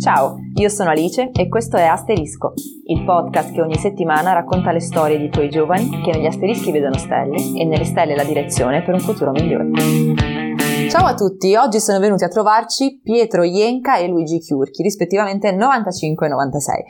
Ciao, io sono Alice e questo è Asterisco, il podcast che ogni settimana racconta le storie di tuoi giovani che negli asterischi vedono stelle e nelle stelle la direzione per un futuro migliore. Ciao a tutti, oggi sono venuti a trovarci Pietro Ienca e Luigi Chiurchi, rispettivamente 95 e 96.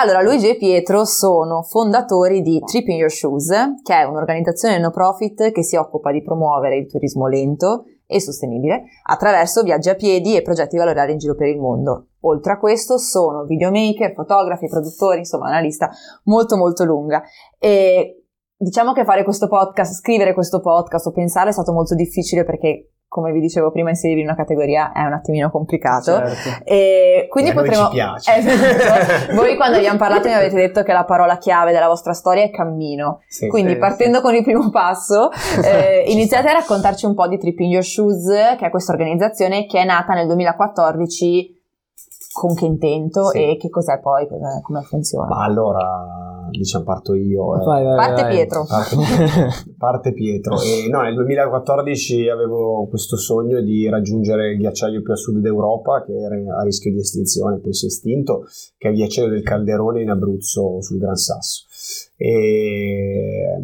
Allora, Luigi e Pietro sono fondatori di Trip in Your Shoes, che è un'organizzazione no profit che si occupa di promuovere il turismo lento e sostenibile attraverso viaggi a piedi e progetti valoriali in giro per il mondo. Oltre a questo sono videomaker, fotografi, produttori, insomma una lista molto molto lunga. E diciamo che fare questo podcast, scrivere questo podcast o pensare è stato molto difficile perché come vi dicevo prima, inserire in una categoria è un attimino complicato. Certo. E quindi potremo. ci piace. Esatto. Voi quando abbiamo parlato mi avete detto che la parola chiave della vostra storia è cammino. Sì. Quindi Sì, partendo con il primo passo, eh, iniziate sta. a raccontarci un po' di Trip in Your Shoes, che è questa organizzazione che è nata nel 2014. Con che intento Sì. e che cos'è poi, come funziona? Ma allora, diciamo, parto io. eh. Vai, vai, Parte vai. Pietro. Parte, parte Pietro. E no, nel 2014 avevo questo sogno di raggiungere il ghiacciaio più a sud d'Europa, che era a rischio di estinzione, poi si è estinto, che è il ghiacciaio del Calderone in Abruzzo sul Gran Sasso. E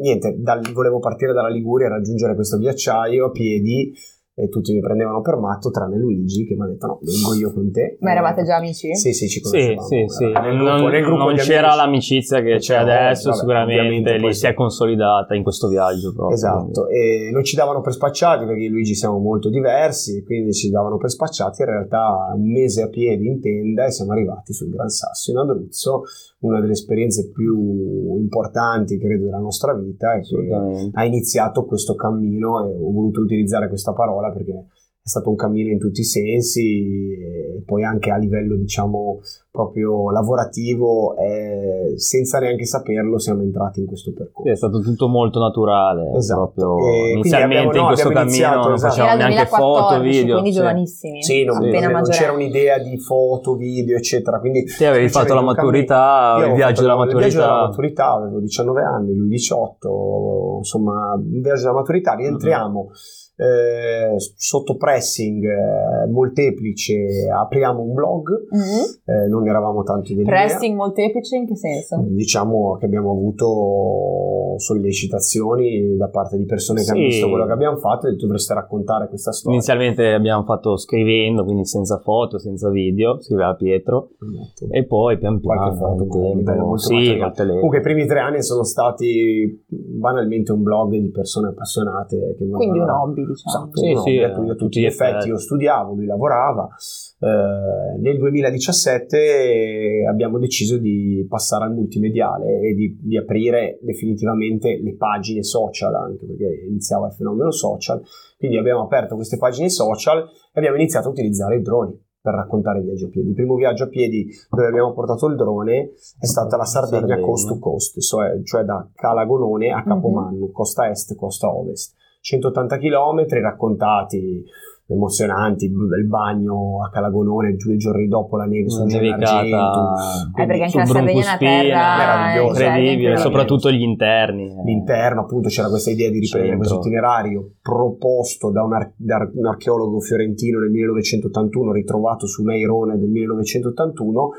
niente, dal- volevo partire dalla Liguria e raggiungere questo ghiacciaio a piedi. E tutti mi prendevano per matto, tranne Luigi, che mi ha detto: No, vengo io con te. Ma eravate già amici? Sì, sì, ci Sì, conoscevamo. sì, sì. Era nel non gruppo- nel gruppo non c'era amici. l'amicizia che c'è No, adesso, vabbè, sicuramente lì si è consolidata in questo viaggio proprio. Esatto, e non ci davano per spacciati perché Luigi siamo molto diversi, e quindi ci davano per spacciati. In realtà un mese a piedi in tenda e siamo arrivati sul Gran Sasso in Abruzzo, una delle esperienze più importanti, credo, della nostra vita e che ha iniziato questo cammino e ho voluto utilizzare questa parola perché è stato un cammino in tutti i sensi e poi anche a livello diciamo proprio lavorativo e senza neanche saperlo siamo entrati in questo percorso. Sì, è stato tutto molto naturale. Esatto. E inizialmente abbiamo- no, in questo cammino iniziato, non esatto. facevamo neanche foto, 2014, video. quindi sì. giovanissimi, Sì, non, appena non- non c'era un'idea di foto, video, eccetera. Quindi Te avevi fatto la maturità, il viaggio della il viaggio della maturità. maturità, avevo 19 anni, lui 18, insomma, un viaggio della maturità. Rientriamo eh, sotto pressing eh, molteplice, apriamo un blog, Mhm. eh, non eravamo tanti dell'idea. Pressing molteplice in che senso? Diciamo che abbiamo avuto sollecitazioni da parte di persone che Sì. hanno visto quello che abbiamo fatto e detto dovreste raccontare questa storia. Inizialmente abbiamo fatto scrivendo, quindi senza foto, senza video, scriveva Pietro, Esatto. e poi pian piano Qualche foto, tempo, sì. Comunque i primi tre anni sono stati banalmente un blog di persone appassionate. Che Quindi un volevano- diciamo. Esatto, Sì, un sì, hobby a, a tu- a tutti tutti gli effetti. effetti. Io studiavo, lui lavorava. Eh, nel 2017 abbiamo deciso di passare al multimediale e di, di aprire definitivamente le pagine social, anche perché iniziava il fenomeno social. Quindi abbiamo aperto queste pagine social e abbiamo iniziato a utilizzare i droni per raccontare i viaggi a piedi. Il primo viaggio a piedi dove abbiamo portato il drone è stata la Sardegna, Sardegna. coast to coast, cioè, cioè da Calagonone a Capomanno, costa est, costa ovest. 180 km raccontati emozionanti, il bagno a Calagonone, due giorni dopo la neve Gene nevicata Eh, perché anche la Sardegna è una terra meraviglioso. incredibile, soprattutto gli interni. eh. L'interno, appunto, c'era questa idea di riprendere questo itinerario proposto da un, ar- da un archeologo fiorentino nel 1981, ritrovato su Neirone del 1981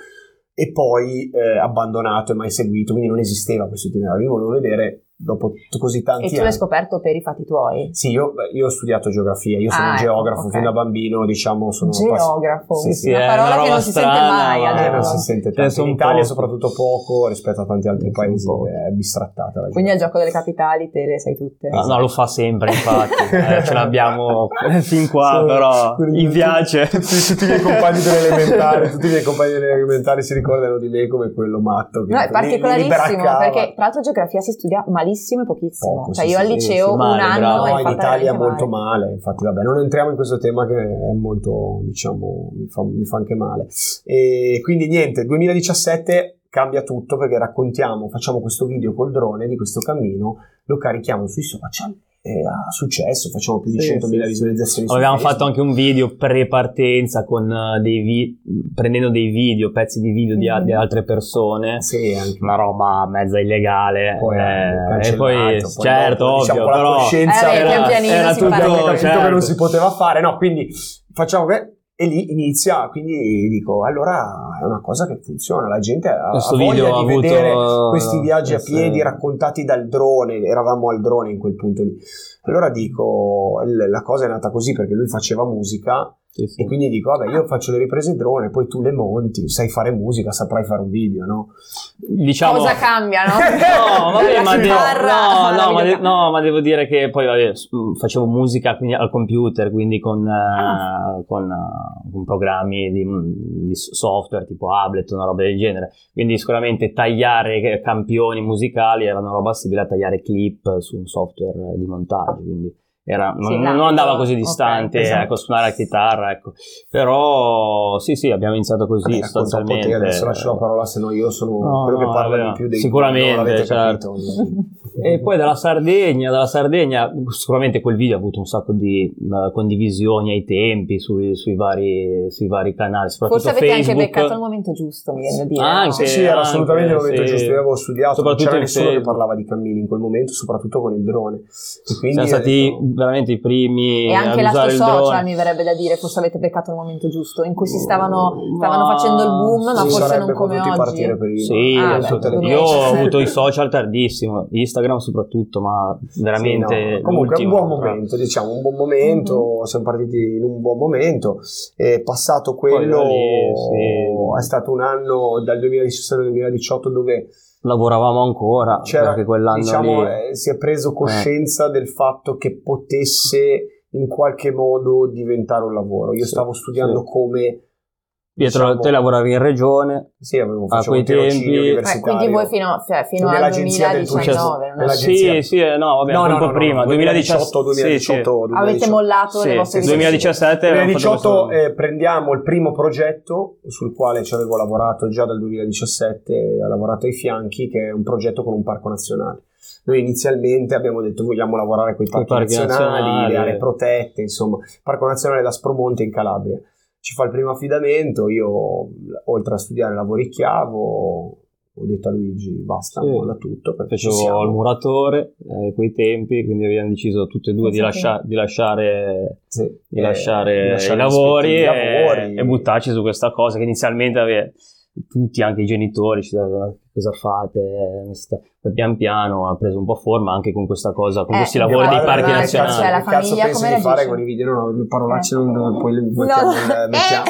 e poi eh, abbandonato e mai seguito, quindi non esisteva questo itinerario. Io volevo vedere dopo così tanti E tu anni. l'hai scoperto per i fatti tuoi? Sì, io, io ho studiato geografia, io sono Ah, un ecco, geografo, ok. fin da bambino diciamo sono pass- Geografo, Sì, sì, una è parola una che roba non si sente strana, mai ma- Eh, adesso. non si sente Ce ne tanto. sono In Italia pochi. soprattutto poco rispetto a tanti altri paesi è bistrattata la Quindi al gioco delle capitali te le sai tutte. Ah, no, lo fa sempre, infatti. Eh, ce l'abbiamo fin qua, Sono- però gli piace. Tutti, tutti i miei compagni delle elementari, tutti i miei compagni delle elementari si ricordano di me come quello matto che No, è particolarissimo perché tra l'altro geografia si studia malissimo e pochissimo. Poco, cioè sì, io al liceo sì, un male, anno bravo. è No, in Italia molto male, infatti vabbè, non entriamo in questo tema che è molto, diciamo, mi fa, mi fa anche male. E quindi niente, 2017 cambia tutto perché raccontiamo, facciamo questo video col drone di questo cammino, lo carichiamo sui social e ha successo, facciamo più di Sì, 100.000 sì, visualizzazioni. su Avevamo Facebook. fatto anche un video pre-partenza con eh, dei vi- prendendo dei video, pezzi di video di, a- Mhm. di altre persone. Sì, anche Una roba mezza illegale. poi eh, e poi, poi certo, dopo, diciamo, ovvio, con la però coscienza Eh, beh, era, pian era tutto certo. che non si poteva fare, no, quindi facciamo che E lì inizia, quindi dico, allora è una cosa che funziona, la gente ha, Questo voglia di ha avuto- vedere questi viaggi a piedi raccontati dal drone, eravamo al drone in quel punto lì. Allora dico, la cosa è nata così perché lui faceva musica Sì, sì. e quindi dico, vabbè, io faccio le riprese drone, poi tu le monti, sai fare musica, saprai fare un video, no? Diciamo, Cosa cambia, no? No, vabbè, La ma, chitarra, no, no, ma de- no, ma devo dire che poi vabbè, mh, facevo musica quindi al computer, quindi con, eh, con, eh, con programmi di, di software tipo Ableton, una roba del genere. Quindi sicuramente tagliare eh, campioni musicali era una roba simile a tagliare clip su un software di montaggio. Quindi era- non, Sì, non andava così distante, esatto. ecco, suonare la chitarra, ecco. Però sì, sì, abbiamo iniziato così Vabbè, po' te, sostanzialmente. adesso lascio la parola, se no io sono No, quello che no, parla è vero. di più dei Sicuramente, certo. E poi dalla Sardegna, dalla Sardegna, sicuramente quel video ha avuto un sacco di eh, condivisioni ai tempi sui, sui vari, sui vari canali, soprattutto Forse avete Facebook. anche beccato il momento giusto, mi viene da dire. Anche? Sì, sì, era anche, assolutamente il momento sì. giusto. Io avevo studiato, non c'era nessuno che parlava di cammini in quel momento, soprattutto con il drone. E quindi Siamo stati detto, veramente i primi E anche usare il social drone. mi verrebbe da dire, forse avete beccato il momento giusto, in cui si stavano, Ma- stavano facendo il boom, ma si forse non come oggi. partire prima. Sì, Ah, adesso- beh, io ho 2017. avuto i social tardissimo, Instagram soprattutto, ma veramente Sì, no. Comunque è un buon momento, diciamo, un buon momento, siamo partiti in un buon momento, è passato quello, lì, sì. è stato un anno dal 2017 al 2018 dove Lavoravamo ancora, c'era, perché quell'anno diciamo, lì... eh, si è preso coscienza del fatto che potesse in qualche modo diventare un lavoro. Io Sì, stavo studiando sì. come... Pietro, diciamo- te lavoravi in regione, Sì, avevo A quei un tempi- Eh, universitario. quindi voi fino, cioè, fino al Nell'agenzia del 2019 non è- Nell'agenzia- Sì, sì, eh, no, vabbè, No, un no, po' no, no, prima, 2018, 2018, avete 2018. mollato le Sì, vostre sì, ricerche. 2017 avevamo fatto 2018 questo- eh, prendiamo il primo progetto sul quale ci avevo lavorato già dal 2017, ho lavorato ai fianchi, che è un progetto con un parco nazionale. Noi inizialmente abbiamo detto vogliamo lavorare con i parchi, parchi nazionali, nazionali. le aree protette, insomma, Parco Nazionale d'Aspromonte in Calabria. Ci fa il primo affidamento, io oltre a studiare lavoricchiavo, ho detto a Luigi basta, Sì. molla tutto perché ci facevo il muratore eh, quei tempi, quindi abbiamo deciso tutte e due di, lascia- di lasciare, Sì, di eh, lasciare di lasciare i lavori, e, lavori. e buttarci su questa cosa che inizialmente ave- tutti, anche i genitori, ci dicevano cosa fate, Eh, pian piano ha preso un po' forma anche con questa cosa, con Eh, questi lavori dei parchi dai, nazionali. cazzo, è la cazzo famiglia pensi come di fare con i video? No, le parolacce Eh. non poi le No. mettiamo.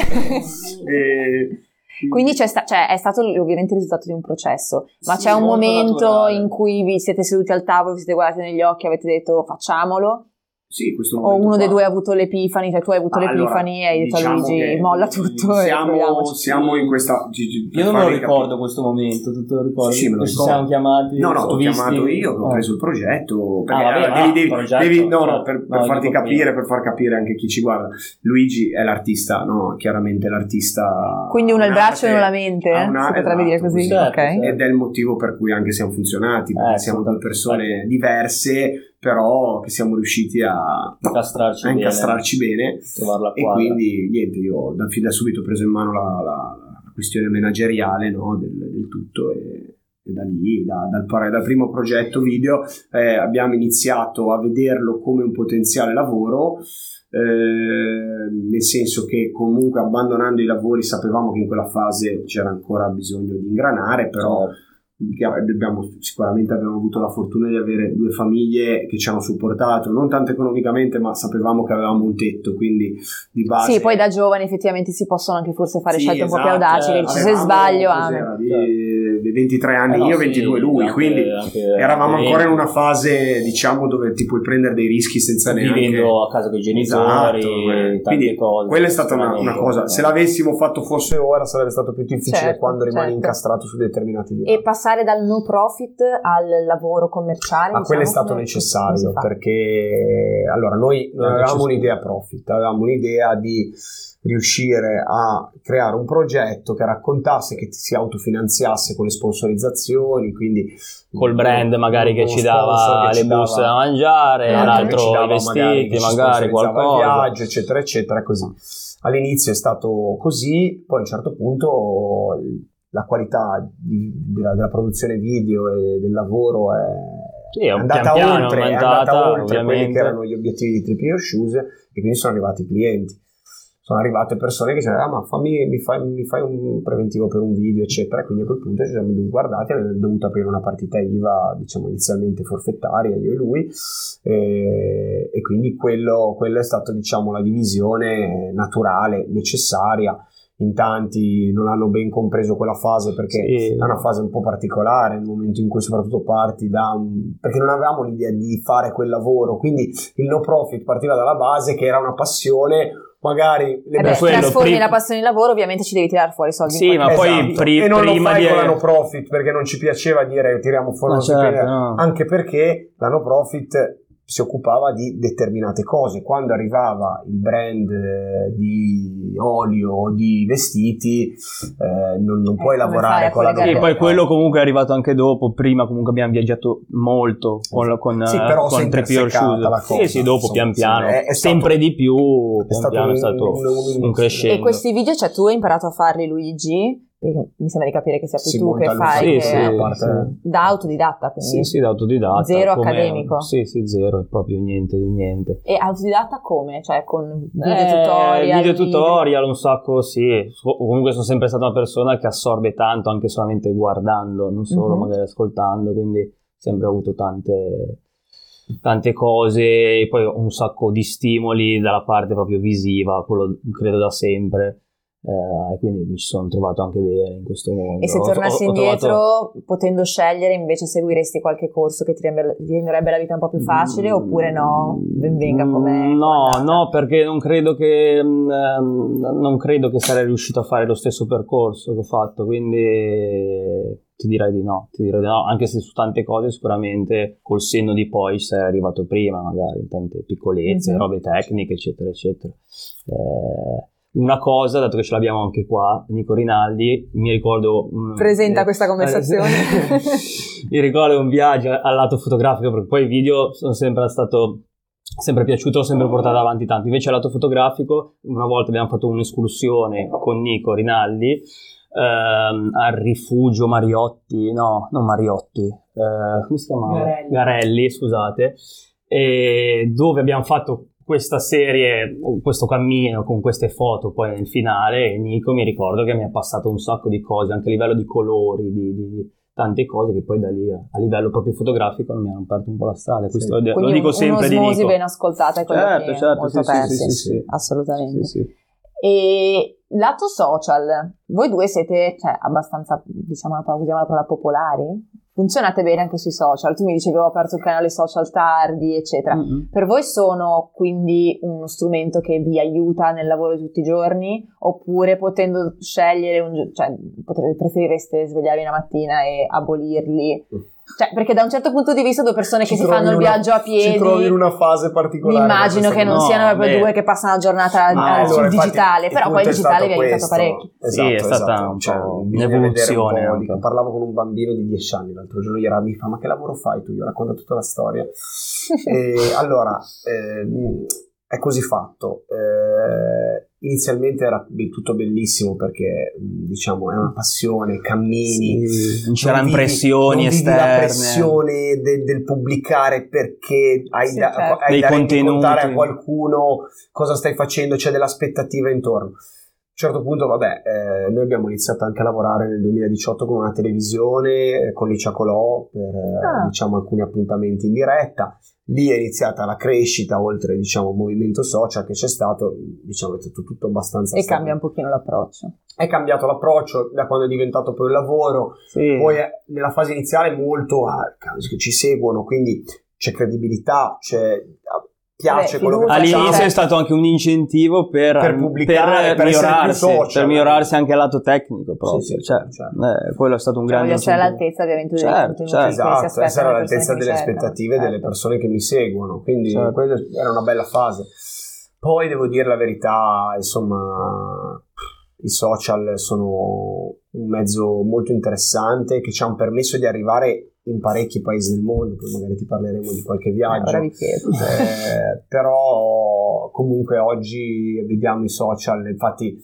Eh. E- Quindi c'è sta- cioè, è stato ovviamente il risultato di un processo, ma Sì, c'è un momento naturale. in cui vi siete seduti al tavolo, vi siete guardati negli occhi e avete detto facciamolo, Sì, questo o uno dei qua. due ha avuto l'epifani, cioè tu hai avuto Allora, l'epifani e hai detto diciamo a Luigi che molla tutto Siamo, siamo in questa. Io non me lo ricordo capire- questo momento, tu te lo ricordi? Sì, sì, me lo Che ci ricordo. siamo chiamati, No, no, ho ti ho visti- chiamato io che ho eh. preso il progetto. Perché Ah, vabbè, ah, devi, devi- progetto, devi- no, no, certo. per, per No, farti capire, per far capire anche chi ci guarda. Luigi è l'artista, no? Chiaramente l'artista. Quindi uno ha il braccio e uno la mente, eh? una- si potrebbe dire esatto, così, certo, ok? certo. Ed è il motivo per cui anche siamo funzionati, perché Eh, siamo due assolutamente. persone diverse, però che siamo riusciti a, Incastrarci a bene. incastrarci bene. La E quindi niente, io da, fin da subito ho preso in mano la, la- la questione manageriale no, del, del tutto e, e da lì, da- dal, dal primo progetto video, eh, abbiamo iniziato a vederlo come un potenziale lavoro. eh, nel senso che comunque abbandonando i lavori sapevamo che in quella fase c'era ancora bisogno di ingranare, però che abbiamo- sicuramente abbiamo avuto la fortuna di avere due famiglie che ci hanno supportato, non tanto economicamente, ma sapevamo che avevamo un tetto, quindi di base... Sì, poi da giovani effettivamente si possono anche forse fare Sì, scelte un po' più esatto, audaci, eh, se sbaglio, ah, 23 anni Eh no, io, sì, 22 lui, anche- quindi anche- eravamo anche ancora in una fase, diciamo, dove ti puoi prendere dei rischi senza neanche... vivendo a casa con i genitori, Esatto, eh. tante quindi cose. quella è stata una, una cosa, se l'avessimo fatto forse ora sarebbe stato più difficile Certo, quando rimani certo. incastrato su determinati E livelli. passare dal no profit al lavoro commerciale. Ma quello è diciamo, stato necessario perché allora noi non avevamo un'idea profit, avevamo un'idea di riuscire a creare un progetto che raccontasse, che si autofinanziasse con le sponsorizzazioni, quindi Col brand magari che ci dava che le ci buste dava- da mangiare, l'altro i vestiti, magari, sponsorizzava qualcosa. viaggio, eccetera, eccetera, così. All'inizio è stato così, poi a un certo punto la qualità di- della, della produzione video e del lavoro è, Sì, è è andata pian piano oltre, è aumentata, andata oltre quelli che erano gli obiettivi di Triple Shoes e quindi sono arrivati i clienti. Sono arrivate persone che dicevano, ah ma fammi, mi, fai, mi, fai, un preventivo per un video, eccetera. Quindi a quel punto ci siamo guardati, abbiamo dovuto aprire una partita IVA, diciamo inizialmente forfettaria, io e lui, e, e quindi quello, quello, è stato, diciamo, la divisione naturale, necessaria in tanti non hanno ben compreso quella fase perché sì. è una fase un po' particolare nel momento in cui soprattutto parti da un... perché non avevamo l'idea di fare quel lavoro quindi il no profit partiva dalla base che era una passione magari le eh beh, trasformi pri- la passione in lavoro ovviamente ci devi tirare fuori i soldi sì ma poi esatto. pri- e non prima lo fai di... con la no profit perché non ci piaceva dire tiriamo fuori no, certo, no. anche perché la no profit si occupava di determinate cose. Quando arrivava il brand eh, di olio o di vestiti, eh, non, non, puoi eh, lavorare con la Sì, poi quello comunque è arrivato anche dopo. Prima comunque abbiamo viaggiato molto con, con, sì, però con Trippier Shoes. Sì, sì, dopo pian piano. È, è sempre stato, di più, pian piano è stato un, un, un crescendo. E questi video, cioè tu hai imparato a farli Luigi? Mi sembra di capire che sia più sì, tu che fai sì, che, sì, parte... da autodidatta quindi. sì sì da autodidatta zero accademico sì sì zero proprio niente di niente e autodidatta come? cioè con video eh, tutorial video tutorial un sacco sì comunque sono sempre stata una persona che assorbe tanto anche solamente guardando non solo mm-hmm. magari ascoltando quindi sempre ho avuto tante tante cose e poi un sacco di stimoli dalla parte proprio visiva quello credo da sempre eh, e quindi mi ci sono trovato anche bene in questo mondo. E se tornassi ho, ho indietro, trovato... potendo scegliere, invece seguiresti qualche corso che ti renderebbe la vita un po' più facile, mm, oppure no? Ben venga mm, come. No, come no, perché non credo che mm, ehm, non credo che sarei riuscito a fare lo stesso percorso che ho fatto, quindi ti direi di no, ti direi di no, anche se su tante cose sicuramente col senno di poi sei arrivato prima, magari in tante piccolezze, mm-hmm. robe tecniche, eccetera, eccetera. Eh, una cosa, dato che ce l'abbiamo anche qua, Nico Rinaldi, mi ricordo... Presenta eh, questa conversazione. mi ricordo un viaggio al lato fotografico, perché poi i video sono sempre stato sempre piaciuto, ho sempre portato avanti tanto. Invece al lato fotografico, una volta abbiamo fatto un'escursione con Nico Rinaldi ehm, al rifugio Mariotti, no, non Mariotti, eh, come si chiamava? Garelli. Garelli, scusate, e dove abbiamo fatto questa serie, questo cammino con queste foto poi nel finale, Nico mi ricordo che mi ha passato un sacco di cose, anche a livello di colori, di, di tante cose che poi da lì a, livello proprio fotografico non mi hanno aperto un po' la strada. Questo sì. lo dico sempre di Nico. ben ascoltata è quello certo, che certo, molto sì, persi, sì, assolutamente. E lato social, voi due siete cioè, abbastanza, diciamo parola, la parola popolari? Funzionate bene anche sui social. Tu mi dicevi ho aperto il canale social tardi, eccetera. Mm-hmm. Per voi sono quindi uno strumento che vi aiuta nel lavoro di tutti i giorni? Oppure potendo scegliere, un, cioè preferireste svegliarvi una mattina e abolirli? Mm cioè, perché da un certo punto di vista due persone ci che si fanno il viaggio a piedi... Ci trovi in una fase particolare. Mi immagino che non no, siano proprio beh. due che passano la giornata ah, sul allora, digitale, però poi il digitale vi ha aiutato parecchio. Esatto, sì, è stata esatto. un cioè, un'evoluzione. Un di, parlavo con un bambino di 10 anni l'altro giorno, ieri mi fa ma che lavoro fai tu? Io racconto tutta la storia. e, allora, eh, è così fatto. Eh, inizialmente era tutto bellissimo perché diciamo è una passione, cammini, sì, c'erano pressioni non esterne, la pressione de, del pubblicare perché hai sì, da, certo. hai da raccontare a qualcuno cosa stai facendo, c'è dell'aspettativa intorno. A un certo punto, vabbè, eh, noi abbiamo iniziato anche a lavorare nel 2018 con una televisione, con Licia Colò, per ah. diciamo, alcuni appuntamenti in diretta. Lì è iniziata la crescita, oltre diciamo, al movimento social che c'è stato, diciamo, è tutto, tutto abbastanza... E stato. cambia un pochino l'approccio. È cambiato l'approccio da quando è diventato poi il lavoro, sì. poi nella fase iniziale molto, ah, che ci seguono, quindi c'è credibilità, c'è piace Beh, quello che all'inizio facciamo. è stato anche un incentivo per, per pubblicare per, per migliorarsi, social, per migliorarsi anche al lato tecnico proprio sì, sì, cioè, certo. eh, quello è stato un cioè, grande incentivo essere all'altezza ovviamente certo, certo. esatto, essere all'altezza delle aspettative certo. delle persone che mi seguono quindi certo. quella era una bella fase poi devo dire la verità insomma i social sono un mezzo molto interessante che ci hanno permesso di arrivare in parecchi paesi del mondo, poi magari ti parleremo di qualche viaggio. Eh, però comunque oggi vediamo i social, infatti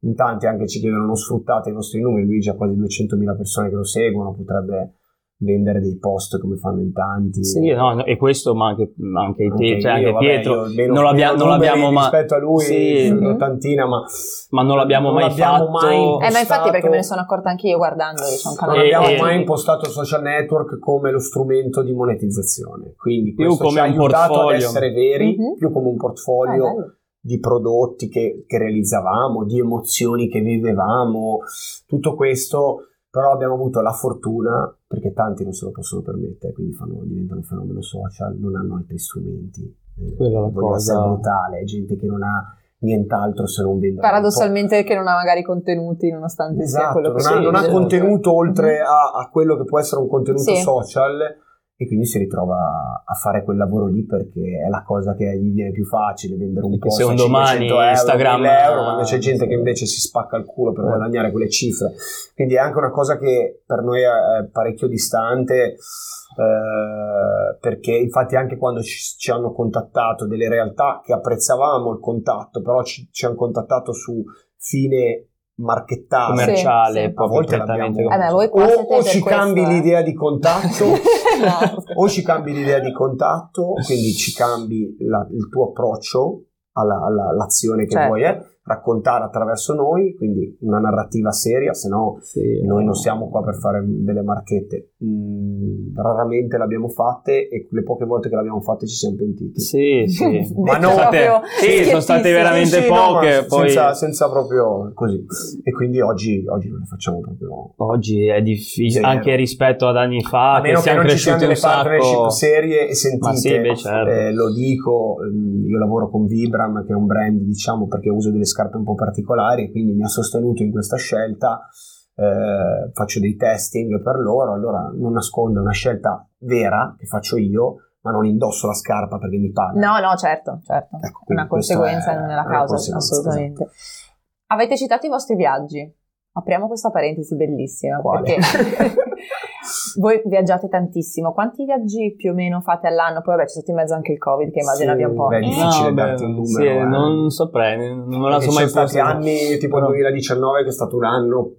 in tanti anche ci chiedono non sfruttate i vostri numeri, lui ha quasi 200.000 persone che lo seguono, potrebbe vendere dei post come fanno in tanti. Sì, no, e questo, ma anche, anche, Anche cioè, io, anche vabbè, Pietro, non, l'abbia- non l'abbiamo mai... rispetto a lui Sì, Mhm. un'ottantina ma ma non l'abbiamo non mai l'abbiamo fatto... mai Eh, ma infatti perché me ne sono accorta anche io guardando, non. E- abbiamo e- mai impostato il social network come lo strumento di monetizzazione quindi Più questo ci come ha un aiutato ad portfolio. essere veri Mhm. più come un portfolio bello. di prodotti che, che realizzavamo, di emozioni che vivevamo, tutto questo, però abbiamo avuto la fortuna, perché tanti non se lo possono permettere, quindi fanno- diventano un fenomeno social, non hanno altri strumenti. Eh, Quella è la voglio cosa. essere brutale, gente che non ha nient'altro se non vendere. Paradossalmente che non ha magari contenuti nonostante sia Esatto, quello non che ha, si non ha contenuto oltre Mhm. a, a quello che può essere un contenuto Sì. social e quindi si ritrova a fare quel lavoro lì perché è la cosa che gli viene più facile vendere un post se un a 500 domani euro, Instagram- 1000 euro, quando c'è gente che invece si spacca il culo per Eh. guadagnare quelle cifre quindi è anche una cosa che per noi è parecchio distante eh, perché infatti anche quando ci, ci hanno contattato delle realtà che apprezzavamo il contatto però ci, ci hanno contattato su fine marchettale commerciale, Sì, sì. a volte l'abbiamo- Eh beh, o, o ci questo, cambi eh. l'idea di contatto. o ci cambi l'idea di contatto quindi ci cambi la- il tuo approccio alla- alla- all'azione che Certo. vuoi eh, raccontare attraverso noi quindi una narrativa seria se no Sì, noi no. non siamo qua per fare delle marchette Mm, raramente l'abbiamo fatte e le poche volte che l'abbiamo fatte ci siamo pentiti Sì, sì. Ma Detto no, proprio sì, sono state veramente Sì, sì, no, poche, ma poi- senza, senza proprio così e quindi oggi, oggi non le facciamo proprio Oggi è difficile, Zero. anche rispetto ad anni fa, a meno che siamo non ci siano cresciuti delle un partnership sacco. serie e sentite Ma sì, beh, certo. Eh, lo dico ehm, io lavoro con Vibram che è un brand diciamo perché uso delle scarpe un po' particolari e quindi mi ha sostenuto in questa scelta eh, faccio dei testing per loro allora non nascondo è una scelta vera che faccio io ma non indosso la scarpa perché mi paga No, no, certo, certo. Ecco, una conseguenza, è non è la causa, conseguenza, assolutamente. Avete citato i vostri viaggi. Apriamo questa parentesi bellissima. Quale? Perché voi viaggiate tantissimo. Quanti viaggi più o meno fate all'anno? Poi vabbè c'è stato in mezzo anche il Covid che immagino Sì, abbia un po'... beh, è difficile No, darti un numero, sì, eh. non saprei, non me la so mai sono posta. anni tipo il Però- 2019 che è stato un anno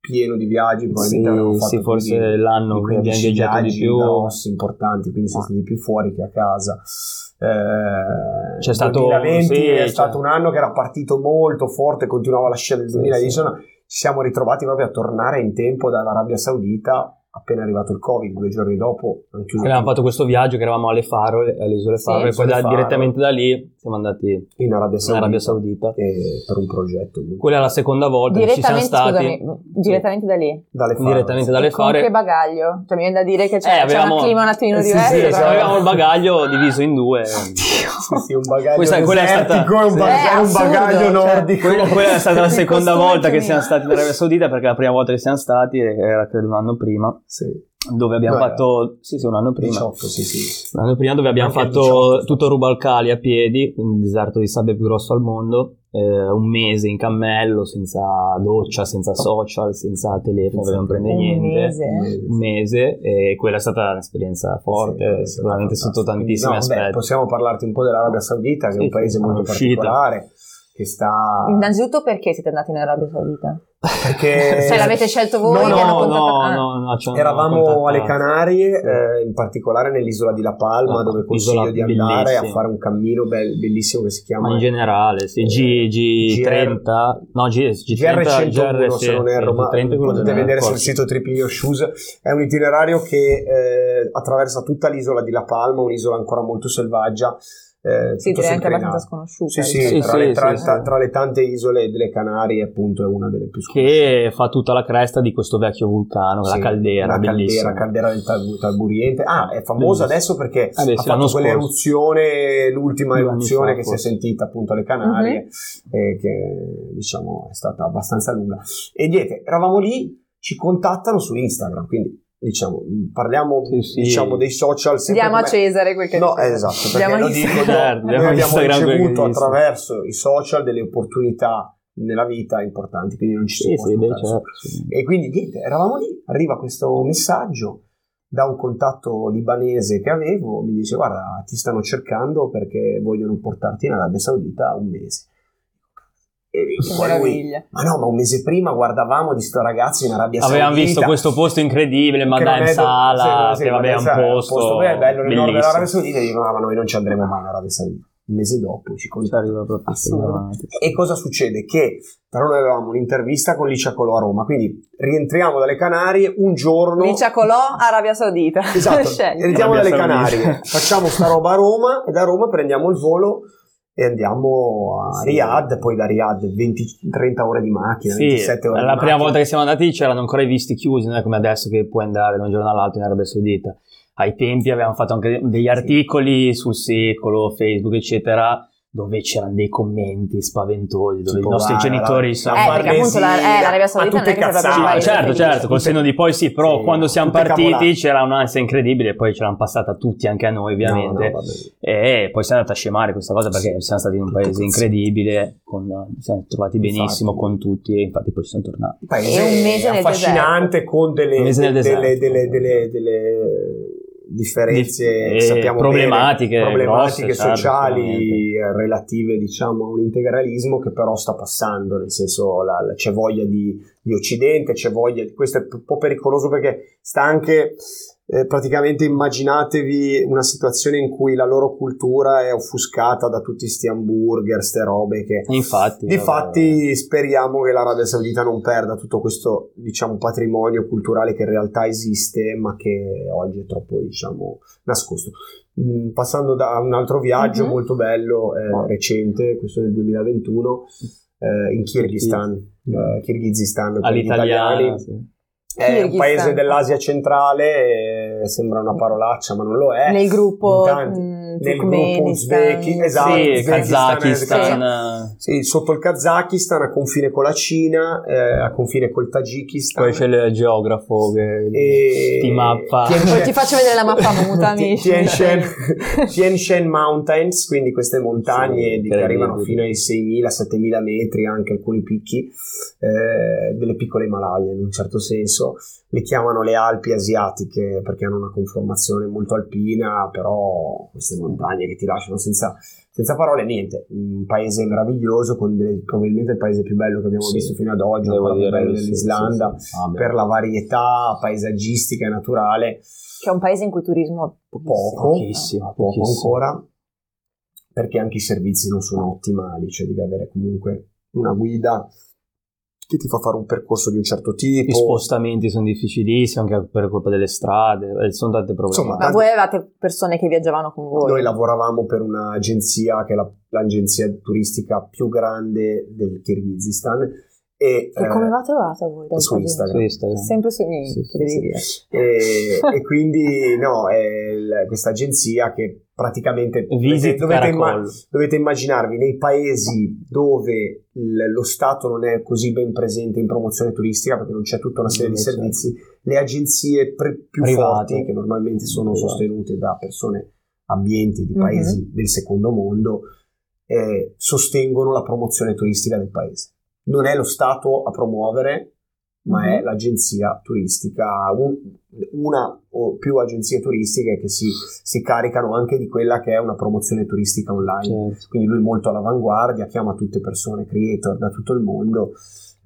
pieno di viaggi probabilmente Sì, fatto sì, forse di- l'anno di in cui abbiamo 15 viaggiato di più. grossi, importanti quindi siamo stati più fuori che a casa Eh, C'è stato- 2020 sì, è cioè- stato un anno che era partito molto forte continuava la scia del Sì, 2019 ci siamo ritrovati proprio a tornare in tempo dall'Arabia Saudita appena arrivato il Covid due giorni dopo Abbiamo tutto. fatto questo viaggio che eravamo alle Faro, alle isole Sì, Faro, e poi da- Faro. direttamente da lì siamo andati in Arabia in Saudita, Arabia Saudita. e per un progetto Quella è la seconda volta che ci siamo stati. scusami, direttamente da lì. dalle Faro, Direttamente sì. dalle E con Faro. che bagaglio? Cioè mi viene da dire che c'è, Eh, c'è avevamo- un clima un attimino sì, diverso. sì, Sì, esatto. avevamo il bagaglio diviso in due. Sì, sì, un bagaglio Questa- quella è stata- un, sì. bag- Eh, un bagaglio cioè. nordico. Quella, quella è stata la seconda volta che siamo stati in Arabia Saudita perché la prima volta che siamo stati era credo un anno prima, Sì, dove abbiamo No, fatto, sì sì un anno prima, 18, sì, sì. un anno prima dove abbiamo Anche fatto 18. tutto Rubalcali a piedi, quindi il deserto di sabbia più grosso al mondo, eh, un mese in cammello, senza doccia, senza social, senza telefono, Senza non prende Un niente. mese. Un mese e quella è stata un'esperienza forte, Sì, sicuramente sotto tantissimi No, beh, aspetti. possiamo parlarti un po' dell'Arabia Saudita, che è un paese molto uscita. particolare, che sta... Innanzitutto perché siete andati in Arabia Saudita? Perché... Se l'avete scelto voi, No, no, no, no, no, no, ci hanno Eravamo alle Canarie, Sì. eh, in particolare nell'isola di La Palma, Ah, dove consiglio di andare a bellissima. fare un cammino bel- bellissimo che si chiama Ma in generale, sì, G, G30, no, G, G30, GR101 se non erro, ma G30 è quello potete vedere sul sito Tripilio Shoes. È un itinerario che eh, attraversa tutta l'isola di La Palma, un'isola ancora molto selvaggia. Eh, Sì, direi anche abbastanza sconosciuta. Sì, sì, Sì, tra, sì, le, tra- sì, tra- tra le tante isole delle Canarie, appunto, è una delle più sconosciute. che fa tutta la cresta di questo vecchio vulcano, Sì, la caldera, la bellissima. caldera, caldera del Tal- Talburiente. Ah, è famosa adesso perché Eh beh, ha fatto quell'eruzione, l'ultima eruzione fa, che si è forse. sentita appunto alle Canarie, Mhm. eh, che diciamo è stata abbastanza lunga. E niente, eravamo lì, ci contattano su Instagram, quindi diciamo, parliamo Sì, sì. diciamo dei social. sempre Diamo a Cesare quel che No, dice. esatto, perché Diamo lo dico, no, Certo, noi diamo abbiamo ricevuto attraverso i social delle opportunità nella vita importanti, quindi non ci si Sì, può sì, beh, certo, e quindi niente, eravamo lì, arriva questo messaggio da un contatto libanese che avevo, mi dice guarda ti stanno cercando perché vogliono portarti in Arabia Saudita un mese. E Che poi lui, meraviglia. ma no, ma un mese prima guardavamo di sto ragazzo in Arabia Saudita. Avevamo visto questo posto incredibile, Mandai non è- Sala, sì, sì, che vabbè è un Sala, posto, bello, bello nel nord dell'Arabia. Saudita e dicono, "Ah, ma noi non ci andremo mai in Arabia Saudita. Un mese dopo ci arriva proprio. E cosa succede? Che però noi avevamo un'intervista con Licia Colò a Roma, quindi rientriamo dalle Canarie un giorno... Licia Colò, Arabia Saudita. Esatto, rientriamo dalle. Canarie, facciamo sta roba a Roma e da Roma prendiamo il volo e andiamo a Sì. Riyadh, poi da Riyadh 20-30 ore di macchina, Sì, 27 ore la prima macchina. volta che siamo andati c'erano ancora i visti chiusi, non è come adesso che puoi andare da un giorno all'altro in Arabia Saudita. Ai tempi avevamo fatto anche degli articoli sul secolo, Facebook, eccetera, dove c'erano dei commenti spaventosi, dove Tipo, i nostri guarda, genitori la sono... Eh, perché appunto la- eh, l'Arabia ma Saudita non è che cazzate. paese certo, certo, col senno di poi sì, però Sì, quando siamo partiti cavolate. c'era un'ansia incredibile, poi ce l'hanno passata tutti, anche a noi ovviamente, No, no, e poi siamo andati a scemare questa cosa perché siamo stati in un paese incredibile, con, ci siamo trovati benissimo Infatti. con tutti e infatti poi ci sono tornati. Un paese E un mese nel affascinante con delle, Un mese nel delle, deserto. delle- delle- delle differenze eh, sappiamo problematiche bene, problematiche grosse, certo, sociali eh, relative diciamo a un integralismo che però sta passando nel senso la- la- c'è voglia di, di occidente c'è voglia di questo è un po' pericoloso perché sta anche eh, praticamente immaginatevi una situazione in cui la loro cultura è offuscata da tutti sti hamburger, ste robe che infatti... Difatti speriamo che l'Arabia Saudita non perda tutto questo diciamo patrimonio culturale che in realtà esiste ma che oggi è troppo diciamo nascosto. Mm, passando da un altro viaggio Mhm. molto bello, eh, recente, questo del 2021, eh, in Kirghizistan, eh, Kirghizistan gli all'italiana... italiani. sì. È un paese dell'Asia centrale, eh, sembra una parolaccia ma non lo è. Nel gruppo In tanti- mh, nel gruppo uzbeki, esatto, sì, Kazakistan... Sì, sotto il Kazakistan, a confine con la Cina, eh, a confine col Tagikistan. Poi c'è il geografo che E- ti mappa... Tien- ti faccio vedere la mappa muta, amici. Tien Shan, Tien Shan Mountains, quindi queste montagne Sì, che arrivano fino ai 6.000-7.000 metri, anche alcuni picchi, eh, delle piccole Himalaya in un certo senso. Le chiamano le Alpi asiatiche perché hanno una conformazione molto alpina, però queste montagne che ti lasciano senza, senza parole, niente. Un paese meraviglioso, con delle- probabilmente il paese più bello che abbiamo Sì, visto fino ad oggi, devo ancora più dire bello dell'Islanda, sì, sì. Ah, per la varietà paesaggistica e naturale. Che è un paese in cui turismo pochissimo. Poco, Pochissimo, poco pochissimo. ancora, perché anche i servizi non sono ottimali, cioè devi avere comunque una guida che ti fa fare un percorso di un certo tipo. I spostamenti sono difficilissimi anche per colpa delle strade, eh, sono tante problemi. Insomma, Ma voi avevate persone che viaggiavano con voi? Noi lavoravamo per un'agenzia che è la- l'agenzia turistica più grande del Kirghizistan e, E eh, come va trovato voi? su? Instagram. Su Instagram. Sempre su Sì, sì, incredibile. e, e quindi no, è il- questa agenzia che praticamente Visit dovete, imma- dovete immaginarvi nei paesi dove il- lo Stato non è così ben presente in promozione turistica perché non c'è tutta una serie Mm, di certo. servizi, le agenzie pre- più Private. forti che normalmente sono Private. sostenute da persone ambienti di Mhm. paesi del secondo mondo eh, sostengono la promozione turistica del paese. Non è lo Stato a promuovere, ma è Mhm. l'agenzia turistica, un- una o più agenzie turistiche che si, si caricano anche di quella che è una promozione turistica online. Certo. Quindi lui è molto all'avanguardia, chiama tutte persone, creator da tutto il mondo.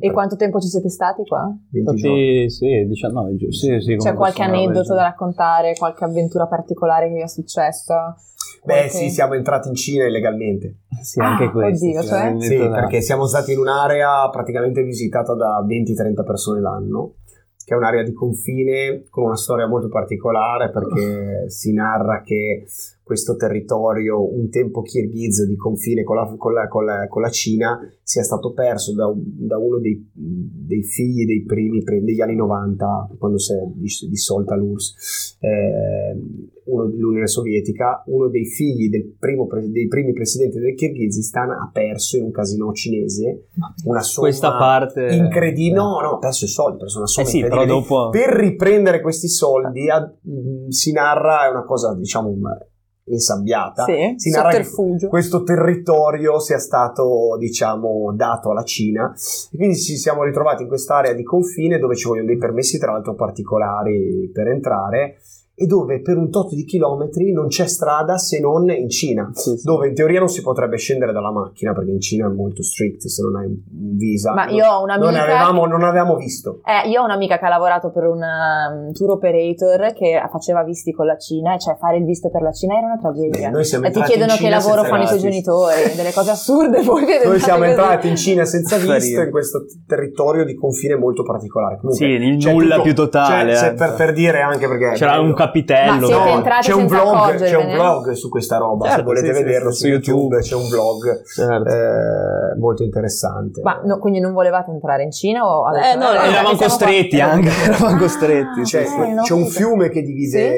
E quanto tempo ci siete stati qua? 20 giorni. Infatti, sì, 19 giorni. Sì, sì, C'è qualche aneddoto da raccontare, qualche avventura particolare che vi è successa? Beh Qualche- sì, siamo entrati in Cina illegalmente. Sì, anche Ah, questo. oddio, sì, cioè? veramente Sì, perché siamo stati in un'area praticamente visitata da 20-30 persone l'anno, che è un'area di confine con una storia molto particolare perché si narra che questo territorio, un tempo kirghizzo di confine con la, con la- con la- con la Cina, sia stato perso da, da uno dei, dei figli dei primi, degli anni 90, quando si è dis- dissolta l'URSS, eh, uno dell'Unione Sovietica, uno dei figli del primo dei primi presidenti del Kirghizistan ha perso in un casino cinese una somma Questa parte... incredibile. No, no, ha perso i soldi, ha perso una Eh somma sì, però incredibile. dopo... Per riprendere questi soldi a- si narra, è una cosa diciamo insabbiata, Sì, si narra che questo territorio sia stato diciamo dato alla Cina. E quindi ci siamo ritrovati in quest'area di confine dove ci vogliono dei permessi tra l'altro particolari per entrare e dove per un tot di chilometri non c'è strada se non in Cina, Sì, sì. dove in teoria non si potrebbe scendere dalla macchina perché in Cina è molto strict se non hai un visa. Ma Non- io ho un'amica non avevamo, non avevamo visto. Eh, io ho un'amica che ha lavorato per un um, tour operator che faceva visti con la Cina, cioè fare il visto per la Cina era una tragedia. Eh, noi siamo e ti entrati chiedono in che Cina lavoro senza fanno i tuoi genitori, delle cose assurde. Voi Noi siamo entrati in Cina senza visto in questo territorio di confine molto particolare. Comunque, Sì, il nulla tutto- più totale, c'è- c'è eh. per, per dire anche perché C'era un capitello. Ma siete no? entrati c'è un vlog, c'è un vlog su questa roba. se Certo, volete sì, sì, vederlo sì, su YouTube, YouTube. c'è un vlog Certo. eh, molto interessante. Ma no, quindi non volevate entrare in Cina o? Eh, no, Eh, eravamo costretti qua. anche, eravamo Ah, costretti. C'è, eh, c'è un fiume che divide,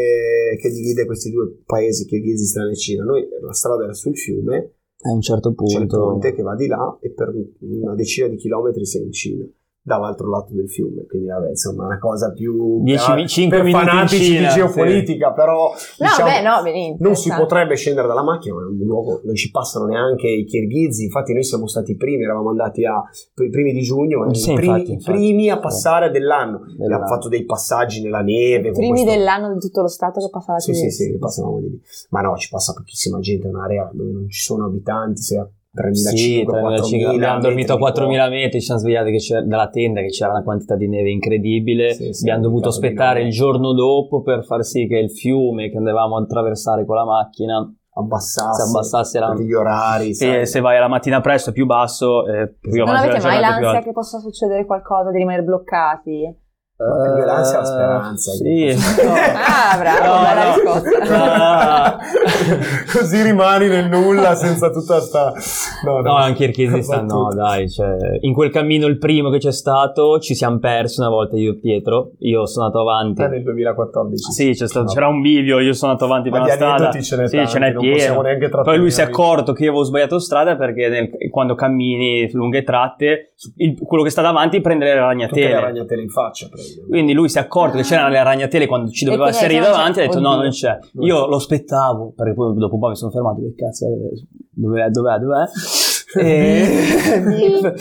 che divide questi due paesi, Kirghizistan e Cina. Noi la strada era sul fiume, A un certo c'è il punto. ponte che va di là e per una decina di chilometri sei in Cina dall'altro lato del fiume quindi vabbè insomma una cosa più Dieci ah, mi- cinque per minuti in fanatici Cina, di sì. geopolitica però No, diciamo, beh, no, benissimo. non si potrebbe scendere dalla macchina, ma è un luogo, non ci passano neanche i kirghizi. Infatti, noi siamo stati i primi, eravamo andati a i primi di giugno, Sì, i, primi, infatti, i infatti. primi a passare dell'anno. Dell'anno. Abbiamo fatto dei passaggi nella neve. con Primi questo- dell'anno di tutto lo Stato che passava Sì, sì, sì, passavamo di lì. Ma no, ci passa pochissima gente, è un'area dove non ci sono abitanti, sei a 3.500, Sì, 4.000. abbiamo dormito a metri di 4.000 metri, ci siamo svegliati che c'era, dalla tenda che c'era una quantità di neve incredibile, Sì, sì, abbiamo dovuto aspettare il giorno dopo per far sì che il fiume che andavamo a attraversare con la macchina abbassasse, abbassasse la- gli orari. sai. e se vai alla mattina presto è più basso e più Non avete mai più l'ansia che possa succedere qualcosa, di rimanere bloccati? Ma più che l'ansia, la Eh, speranza. Sì. Ah, bravo, No, bella risposta. Così rimani nel nulla senza tutta sta... No, No, anche il Kirghizistan no, dai, cioè, in quel cammino il primo che c'è stato ci siamo persi una volta io e Pietro, io sono andato avanti. Eh, nel 2014. Sì, c'è stato- No. c'era un bivio, io sono andato avanti per Ma la di strada. ce n'è sì, tanti, ce n'è non possiamo pieno. neanche Poi lui si è accorto che io avevo sbagliato strada perché nel- quando cammini lunghe tratte, il- quello che sta davanti prende le Tutte le ragnatele. ragnatele in faccia. prende. Quindi lui si è accorto che c'erano le ragnatele quando ci doveva essere io davanti e ha detto no, Oddio. non c'è. Io lo aspettavo perché poi dopo un po' mi sono fermato che cazzo, è? dov'è, dov'è, dov'è? E...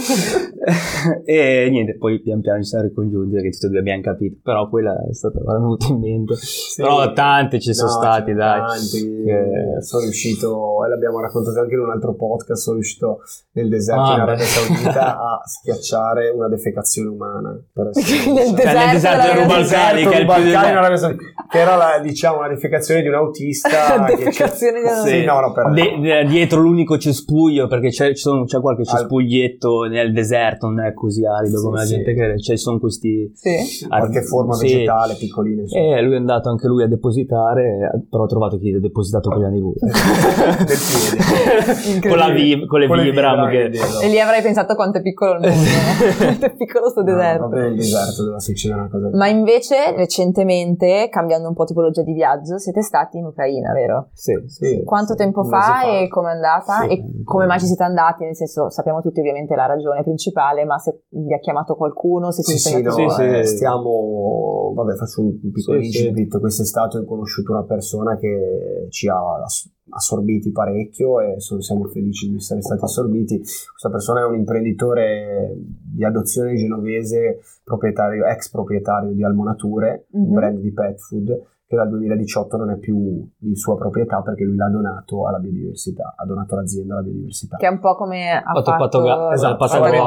e niente, poi pian piano ci siamo ricongiunti perché tutti e due abbiamo capito, però quella è stata venuta in mente. Sì. Però tante ci sono No, stati, ce ne dai. tanti. Che- Sono riuscito, e l'abbiamo raccontato anche in un altro podcast, sono riuscito nel deserto Ah, in Arabia. Saudita a schiacciare una defecazione umana. Per essere- Nel Cioè, nel deserto deserto Rubalcani, che del- che era la, diciamo, una defecazione di un autista. che Defecazione di un Sì, autista. no, no, per De- dietro l'unico cespuglio perché c'è, sono- c'è qualche Al- cespuglietto nel deserto non è così arido Sì, come la sì. gente crede ci sono questi Sì. qualche forma sì. vegetale piccolina. insomma. e lui è andato anche lui a depositare però ho trovato chi ha depositato prima di lui Del piede. con, la vi- con le Con vibram che. E lì avrei pensato quanto è piccolo il mondo. no? quanto è piccolo sto No, deserto. proprio nel deserto doveva succedere una cosa Ma invece, recentemente, cambiando un po' tipologia di viaggio, siete stati in Ucraina, vero? sì, Sì. Quanto sì, tempo fa, mese e com'è andata? Sì. e come mai ci siete andati? Nel senso, sappiamo tutti ovviamente la ragione principale, ma se vi ha chiamato qualcuno, se Sì, siete sì, no, Sì, sì. eh, stiamo, vabbè, faccio un piccolo Sì, sì. incipit. Quest'estate ho conosciuto una persona che ci ha ass- assorbiti parecchio e sono- siamo felici di essere stati assorbiti. Questa persona è un imprenditore di adozione genovese, proprietario, ex proprietario di Almonature, un Mhm. brand di pet food che dal 2018 non è più di sua proprietà perché lui l'ha donato alla biodiversità, ha donato l'azienda alla biodiversità. Che è un po' come ha Fatto fatto... Patoga- Esatto,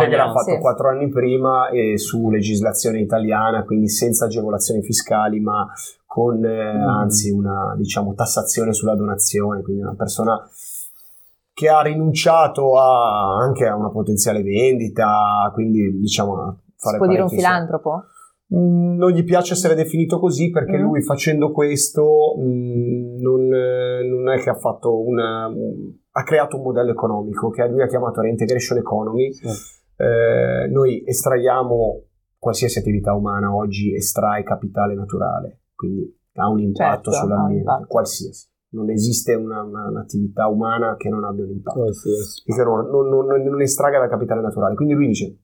che l'ha fatto sì. quattro anni prima e su legislazione italiana, quindi senza agevolazioni fiscali, ma con eh, Mm. anzi una diciamo tassazione sulla donazione, quindi una persona che ha rinunciato a- anche a una potenziale vendita, quindi diciamo a Si fare può dire un filantropo? Mm, Non gli piace essere definito così perché Mm. lui facendo questo mm, non, eh, non è che ha fatto una, ha creato un modello economico che lui ha chiamato reintegration economy. Eh, noi estraiamo qualsiasi attività umana oggi estrae capitale naturale, quindi ha un impatto Certo, sull'ambiente, impatto. qualsiasi. Non esiste una- una- un'attività umana che non abbia un impatto Qualsiasi. e che non, non- non- non estraga da capitale naturale. Quindi lui dice: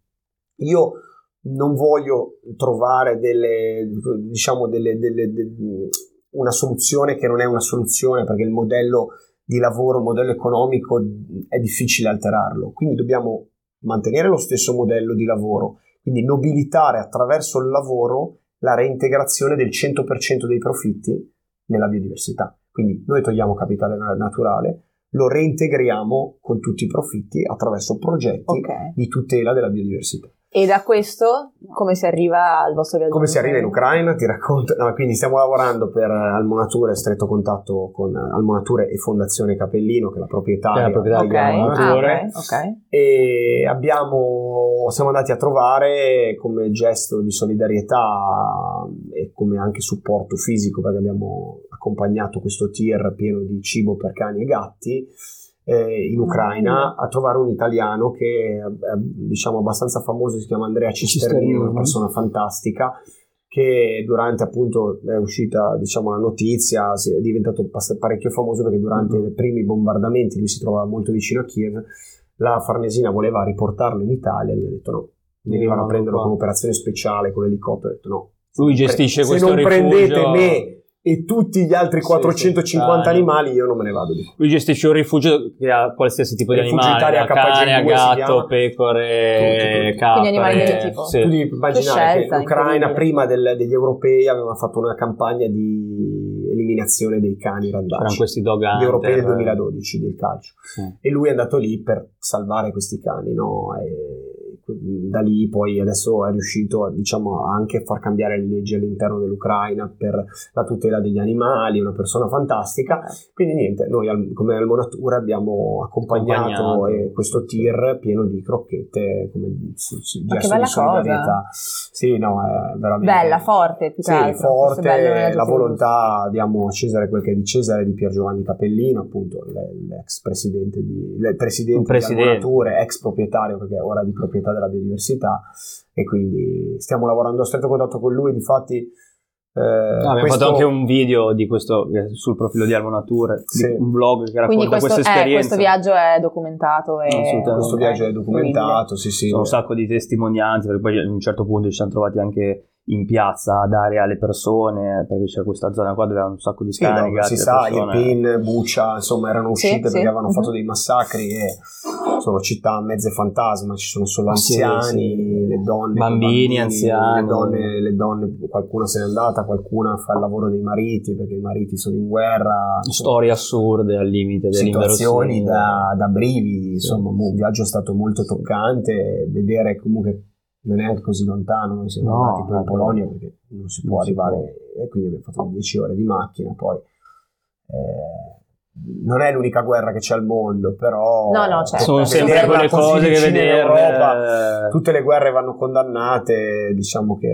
Io non voglio trovare delle, diciamo, delle, delle- de- una soluzione che non è una soluzione perché il modello di lavoro, il modello economico è difficile alterarlo. Quindi dobbiamo mantenere lo stesso modello di lavoro, quindi nobilitare attraverso il lavoro la reintegrazione del 100% dei profitti nella biodiversità. Quindi noi togliamo capitale naturale, lo reintegriamo con tutti i profitti attraverso progetti Ok. di tutela della biodiversità. E da questo come si arriva al vostro viaggio? Come si arriva in Ucraina? Ti racconto. No, quindi stiamo lavorando per Almonature, stretto contatto con Almonature e Fondazione Capellino, che è la proprietaria, è la proprietaria di Ok, di Almonature. ah, ok, ok. E abbiamo, siamo andati a trovare come gesto di solidarietà e come anche supporto fisico, perché abbiamo accompagnato questo tir pieno di cibo per cani e gatti eh, in Ucraina a trovare un italiano che è eh, diciamo abbastanza famoso, si chiama Andrea Cisternino, una persona fantastica che durante appunto è uscita diciamo la notizia si è diventato parecchio famoso perché durante Mhm. i primi bombardamenti lui si trovava molto vicino a Kiev la Farnesina voleva riportarlo in Italia e lui ha detto no venivano a No, prenderlo qua. con operazione speciale con l'elicottero ha detto no Lui gestisce se questo non rifugio. prendete me e tutti gli altri Sì, 450 sì, animali io non me ne vado di Lui gestisce un rifugio che ha qualsiasi tipo di Rifugio animale, Italia cane, a KG2 si chiama. gatto, pecore, capre. Quindi animali di ogni tipo. Sì. tu devi immaginare che scelta, l'Ucraina prima del- degli europei aveva fatto una campagna di eliminazione dei cani C'erano randaci questi dog hunter. gli europei del 2012 del calcio Sì. e lui è andato lì per salvare questi cani no? e da lì poi adesso è riuscito diciamo, anche a far cambiare le leggi all'interno dell'Ucraina per la tutela degli animali, una persona fantastica. Quindi niente, noi al- come Almonatura abbiamo accompagnato, Accompagnato. questo tir pieno di crocchette come s- s- Ma che bella di solidarietà. Sì, no, è veramente Bella, forte, più che sì, altro. Forte, bello la volontà, diamo a Cesare quel che è di Cesare, di Pier Giovanni Capellino, appunto l'ex presidente di, presidente presidente. di Almonature, ex proprietario, perché è ora di proprietà della biodiversità, e quindi stiamo lavorando a stretto contatto con lui, difatti... Eh, abbiamo questo- fatto anche un video di questo eh, sul profilo di Almonature, Sì. di- un vlog che racconta Quindi questo, questa eh, esperienza. questo viaggio è documentato e Assolutamente. questo viaggio è documentato, sì sì. Sono un sacco di testimonianze, perché poi a un certo punto ci siamo trovati anche in piazza a dare alle persone, perché c'è questa zona qua dove avevano un sacco di Sì, cani, no, si sa, persone- Irpin, Buccia, insomma, erano Sì, uscite sì. perché avevano Mhm. fatto dei massacri e sono città mezze fantasma, ci sono solo Sì, anziani, sì. le donne, Bambini, con anziani. Le donne, le donne, qualcuna se n'è andata, qualcuna fa il lavoro dei mariti perché i mariti sono in guerra. storie assurde al limite situazioni dell'inverosimile. da, da brividi, insomma, Sì, un sì. viaggio è stato molto toccante, vedere comunque non è anche così lontano, noi siamo No, andati poi in. Polonia perché non si può Non si arrivare e quindi abbiamo fatto 10 ore di macchina, poi eh, non è l'unica guerra che c'è al mondo, però No, no, certo. Sono sempre quelle cose che vederle... Europa, tutte le guerre vanno condannate, diciamo che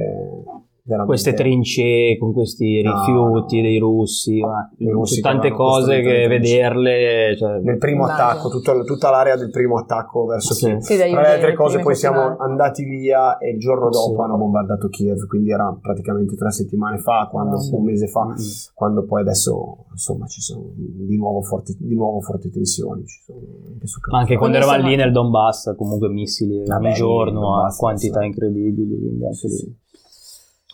veramente queste trincee con questi rifiuti no. dei russi, ma russi tante cose che vederle... Cioè, nel primo Immagino. attacco, tutto- tutta l'area del primo attacco verso Sì. Kiev. Sì, Tra le altre cose poi siamo andati via e il giorno dopo Sì. hanno bombardato Kiev, quindi era praticamente tre settimane fa, quando, sì. un mese fa, Mm. quando poi adesso insomma ci sono di nuovo forti, di nuovo forti tensioni. Ci sono anche, anche quando eravamo lì nel Donbass, comunque missili ogni giorno a quantità incredibili, quindi anche lì.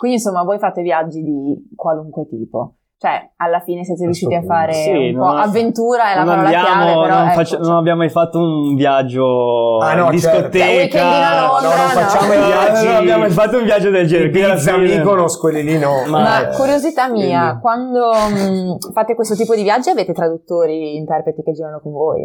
Quindi insomma voi fate viaggi di qualunque tipo. Cioè, alla fine siete riusciti a fare Sì, un po' non- avventura è la non, parola andiamo- chiave, però non, ecco, faccia- cioè, non abbiamo mai fatto un viaggio Ah, no, in certo. discoteca. A Londra, no, non no. facciamo i No, viaggi. non abbiamo mai fatto un viaggio del genere. quindi Pizza, fine- Mykonos, quelli lì no. Ma- Ma Eh, curiosità mia, quindi- quando mh, fate questo tipo di viaggi avete traduttori, interpreti che girano con voi?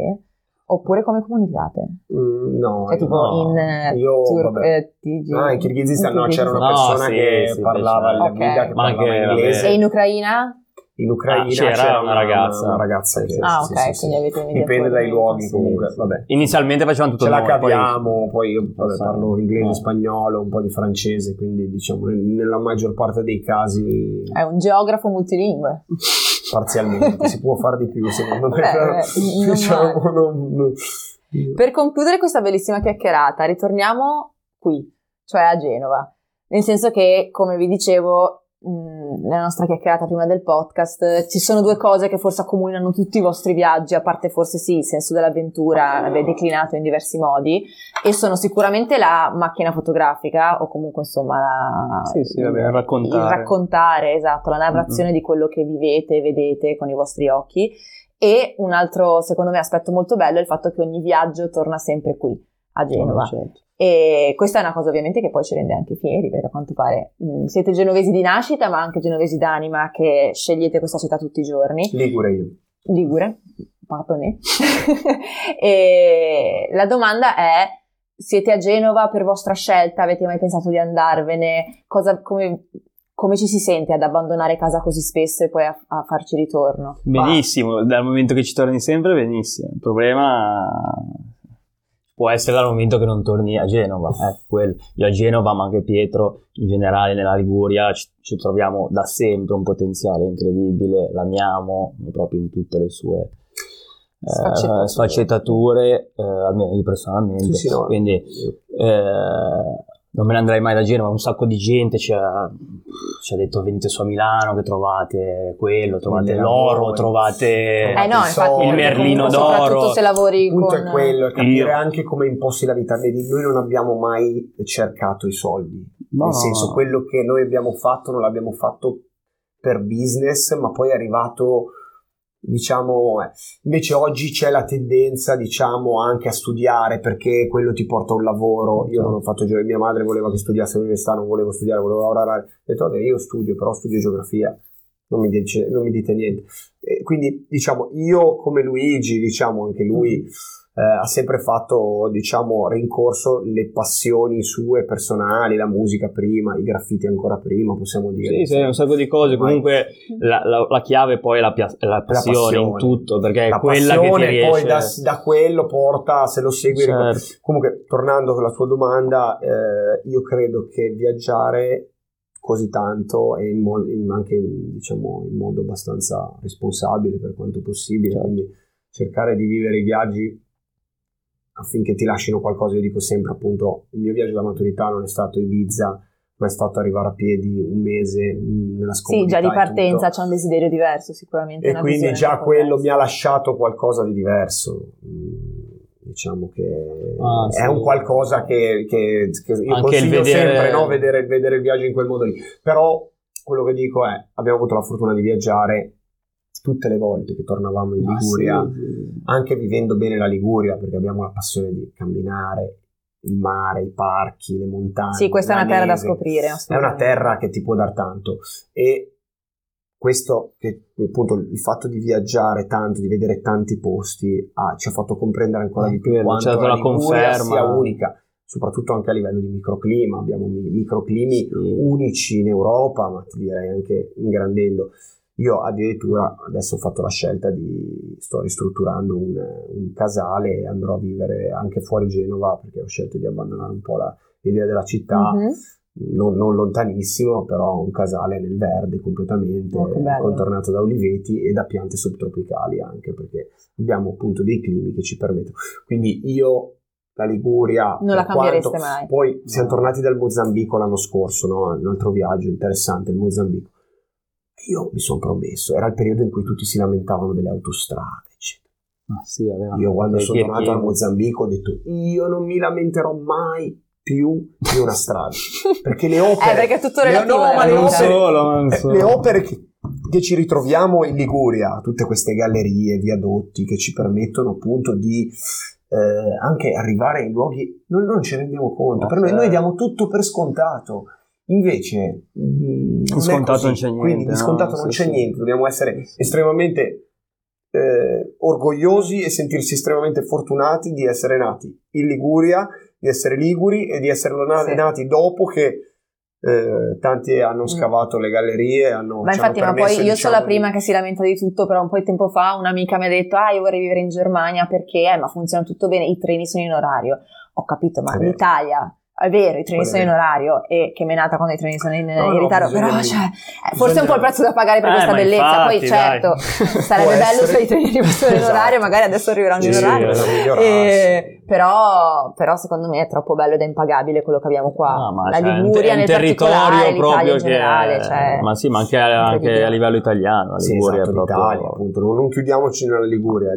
Oppure come comunicate? Mm, no, Cioè tipo no. in eh, Io, Tur- vabbè. eh, TG? Ah, in Kirghizistan no, c'era una No, persona sì, che sì, parlava, c'era. la guida Ok. che Ma parlava anche, inglese. vabbè. E in Ucraina? In Ucraina Ah, c'era c'era una ragazza. Una, ragazza che, Ah, sì, ok, sì, sì. quindi avete Dipende dai luoghi Sì, comunque, sì. vabbè. Inizialmente facevamo tutto Ce la noi, poi- capiamo, poi io vabbè, Sì. parlo inglese, Eh. spagnolo, un po' di francese, quindi diciamo nel- nella maggior parte dei casi È un geografo multilingue. parzialmente si può fare di più secondo me. Beh, però, diciamo, non- non- Per concludere questa bellissima chiacchierata, ritorniamo qui, cioè a Genova. Nel senso che, come vi dicevo, mh, nella nostra chiacchierata prima del podcast, ci sono due cose che forse accomunano tutti i vostri viaggi, a parte forse sì, il senso dell'avventura, beh, declinato in diversi modi, e sono sicuramente la macchina fotografica, o comunque insomma la, Sì, sì, vabbè, il raccontare. il raccontare, esatto, la narrazione di quello che vivete, vedete con i vostri occhi. E un altro, secondo me, aspetto molto bello è il fatto che ogni viaggio torna sempre qui, a Genova. Certo. E questa è una cosa ovviamente che poi ci rende anche fieri, perché a quanto pare mh, siete genovesi di nascita, ma anche genovesi d'anima che scegliete questa città tutti i giorni. Ligure io. Ligure, pardonne. e la domanda è, siete a Genova per vostra scelta? Avete mai pensato di andarvene? Cosa, come, come ci si sente ad abbandonare casa così spesso e poi a, a farci ritorno? Benissimo, dal momento che ci torni sempre, benissimo. Il problema può essere dal momento che non torni a Genova. Quello. Io a Genova, ma anche Pietro, in generale nella Liguria, ci, ci troviamo da sempre un potenziale incredibile, l'amiamo proprio in tutte le sue eh, Sfaccettature. sfaccettature, eh, almeno io personalmente. Sì, sì, no. Quindi eh, non me ne andrei mai da Genova, un sacco di gente ci ha, ci ha detto venite su a Milano che trovate quello, trovate Mille l'oro, lavori. trovate Eh no, infatti, Il merlino comunque d'oro. Soprattutto se lavori Il punto con... è quello, è capire Io- anche come imposti la vita. Vedi, noi non abbiamo mai cercato i soldi. No, Nel senso, quello che noi abbiamo fatto non l'abbiamo fatto per business, ma poi è arrivato, diciamo, eh, invece oggi c'è la tendenza, diciamo, anche a studiare perché quello ti porta un lavoro. Io non ho fatto geografia, mia madre voleva che studiassi all'università, non volevo studiare, volevo lavorare. Ho detto, io studio, però studio geografia. Non mi, dice- non mi dite niente. E quindi, diciamo, io come Luigi, diciamo, anche lui eh, ha sempre fatto, diciamo, rincorso le passioni sue personali, la musica prima, i graffiti ancora prima, possiamo dire. Sì, sì, un sacco di cose. Ormai- Comunque la, la- la chiave poi è la, pia- la passione, passione. in tutto, perché è La quella che ti passione riesce. poi da, da quello porta, se lo segui, Certo. Comunque, tornando con la tua domanda, eh, io credo che viaggiare così tanto e in mo- in- anche in, diciamo, in modo abbastanza responsabile per quanto possibile, Certo. quindi cercare di vivere i viaggi affinché ti lasciano qualcosa. Io dico sempre, appunto, il mio viaggio da maturità non è stato Ibiza, ma è stato arrivare a piedi un mese nella Sì, scomodità già di partenza c'è un desiderio diverso sicuramente. E una quindi già quello mi diversa. ha lasciato qualcosa di diverso. Diciamo che Ah, è sì. un qualcosa che, che- che io Anche consiglio vedere- sempre, no? vedere, vedere il viaggio in quel modo lì. Però quello che dico è, abbiamo avuto la fortuna di viaggiare tutte le volte che tornavamo in Liguria, sì, sì. anche vivendo bene la Liguria, perché abbiamo la passione di camminare, il mare, i parchi, le montagne. Sì, questa è una terra da neve. scoprire. È una terra che ti può dar tanto e questo che appunto il fatto di viaggiare tanto, di vedere tanti posti ah, ci ha fatto comprendere ancora Eh, di più quanto c'è dato la la conferma. sia unica, soprattutto anche a livello di microclima, abbiamo mi- microclimi Sì. unici in Europa, ma ti direi anche ingrandendo. Io addirittura adesso ho fatto la scelta di sto ristrutturando un, un casale e andrò a vivere anche fuori Genova perché ho scelto di abbandonare un po' la- l'idea della città Mhm. non, non lontanissimo, però un casale nel verde completamente, Oh, contornato da oliveti e da piante subtropicali anche, perché abbiamo appunto dei climi che ci permettono. Quindi io la Liguria... Non la cambiereste quanto- mai. Poi siamo tornati dal Mozambico l'anno scorso, no? un altro viaggio interessante, il Mozambico. Io mi sono promesso, era il periodo in cui tutti si lamentavano delle autostrade, eccetera. Ma sì, Io quando sono tornato al che- Mozambico ho detto io non mi lamenterò mai più di una strada perché le opere Eh, perché è tutto le- relativo no, nella ma le non vita. opere, solo, eh, solo. le opere che, che ci ritroviamo in Liguria tutte queste gallerie viadotti che ci permettono appunto di eh, anche arrivare in luoghi noi non ci rendiamo conto No, per noi, certo. noi diamo tutto per scontato invece non Di scontato non c'è niente, quindi di no? scontato non Sì, c'è sì. niente dobbiamo essere estremamente eh, orgogliosi e sentirsi estremamente fortunati di essere nati in Liguria, di essere liguri e di essere na- Sì. nati dopo che eh, tanti hanno scavato le gallerie. Hanno, Ma infatti, hanno ma poi permesso, io sono diciamo, la prima che si lamenta di tutto, però un po' di tempo fa un'amica mi ha detto, ah, io vorrei vivere in Germania perché, eh, ma funziona tutto bene, i treni sono in orario. Ho capito, ma l'Italia, è vero, i treni Quello è sono in orario e che menata quando i treni sono in, No, in no, ritardo, bisogna- però cioè, eh, forse è un po' il bisogna- prezzo da pagare per Eh, questa bellezza. Poi infatti, certo, dai. sarebbe bello essere- se i treni fossero in Esatto. orario, magari adesso arriveranno Sì, in sì, orario. migliorarsi. Eh, però, però secondo me è troppo bello ed è impagabile quello che abbiamo qua. Ah, ma la un- Liguria è un nel territorio proprio in generale. che Cioè, ma sì ma anche, a- anche a livello italiano la Sì, Liguria esatto, è proprio. Non, non chiudiamoci nella Liguria.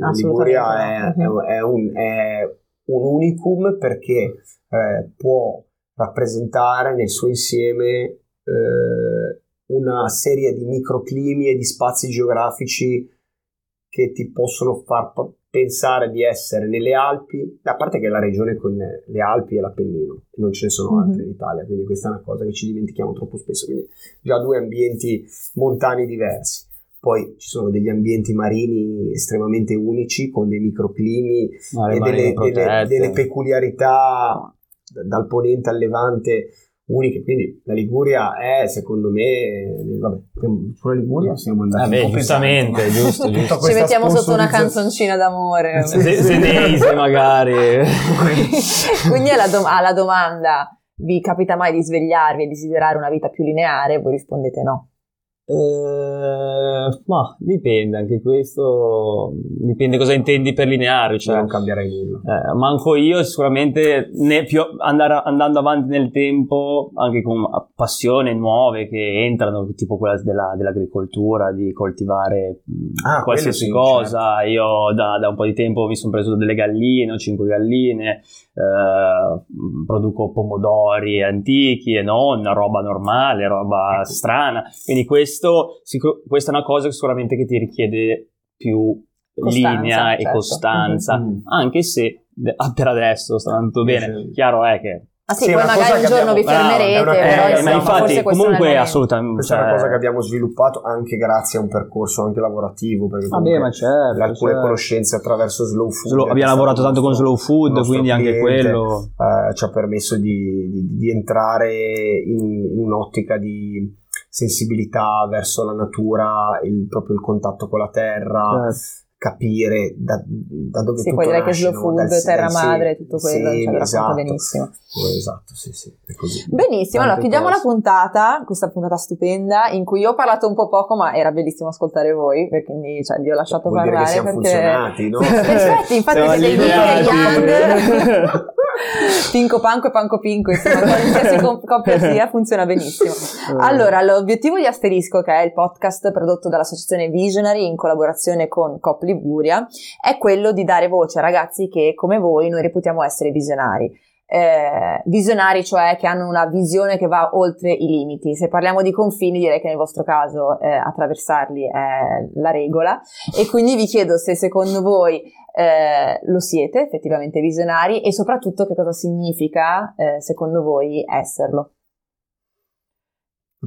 La Liguria è, no. è- è un, è un unicum perché eh, può rappresentare nel suo insieme eh, una serie di microclimi e di spazi geografici che ti possono far pensare di essere nelle Alpi, a parte che è la regione con le Alpi e l'Appennino, non ce ne sono altre mm-hmm. in Italia, quindi questa è una cosa che ci dimentichiamo troppo spesso, quindi già due ambienti montani diversi. Poi ci sono degli ambienti marini estremamente unici, con dei microclimi e delle, delle, delle peculiarità dal ponente al levante uniche. Quindi la Liguria è, secondo me, vabbè, sulla Liguria siamo andati. Vabbè, giustamente, giusto, giusto. Ci mettiamo sotto una canzoncina d'amore. Senese, magari. Quindi alla, dom- alla domanda: vi capita mai di svegliarvi e desiderare una vita più lineare? Voi rispondete no. Eh, ma dipende anche questo, dipende cosa intendi per lineare. Cioè, non cambierei nulla. Eh, manco io, sicuramente più, andare, andando avanti nel tempo, anche con passioni nuove che entrano, tipo quella della, dell'agricoltura, di coltivare ah, qualsiasi sì, cosa. Certo. Io da, da, un po' di tempo mi sono preso delle galline, ho 5 galline, eh, produco pomodori antichi e non roba normale, roba ecco. strana. Quindi questo, questa è una cosa che sicuramente che ti richiede più costanza, linea certo. e costanza, mm-hmm. anche se per adesso sta andando bene. Chiaro è che Ah sì, sì poi magari un giorno abbiamo, vi fermerete, no, però eh, insomma, ma infatti comunque assolutamente questa cioè... è una cosa che abbiamo sviluppato anche grazie a un percorso anche lavorativo perché Vabbè, ma certo, alcune certo. conoscenze attraverso Slow Food slow, abbiamo lavorato tanto con Slow Food quindi cliente, anche quello eh, ci ha permesso di, di, di entrare in, in, un'ottica di sensibilità verso la natura il, proprio il contatto con la terra certo capire da, da dove sì, poi direi che slow food, dal, terra dal, madre, tutto quello, sì, cioè, esatto, benissimo. Esatto, sì, sì, è così. Benissimo, allora chiudiamo la puntata, questa puntata stupenda, in cui io ho parlato un po' poco, ma era bellissimo ascoltare voi, perché quindi, cioè, vi ho lasciato Vuol parlare. Dire che siamo perché... funzionati, no? Perfetti, infatti siete dei young. Pinco Panco e Panco Pinco, insomma, qualsiasi coppia sia funziona benissimo. Allora, l'obiettivo di Asterisco, che è il podcast prodotto dall'associazione Visionary in collaborazione con Cop Liguria, è quello di dare voce a ragazzi che, come voi, noi reputiamo essere visionari. Eh, visionari, cioè che hanno una visione che va oltre i limiti. Se parliamo di confini, direi che nel vostro caso eh, attraversarli è la regola. E quindi vi chiedo se secondo voi eh, lo siete effettivamente visionari e soprattutto che cosa significa eh, secondo voi esserlo.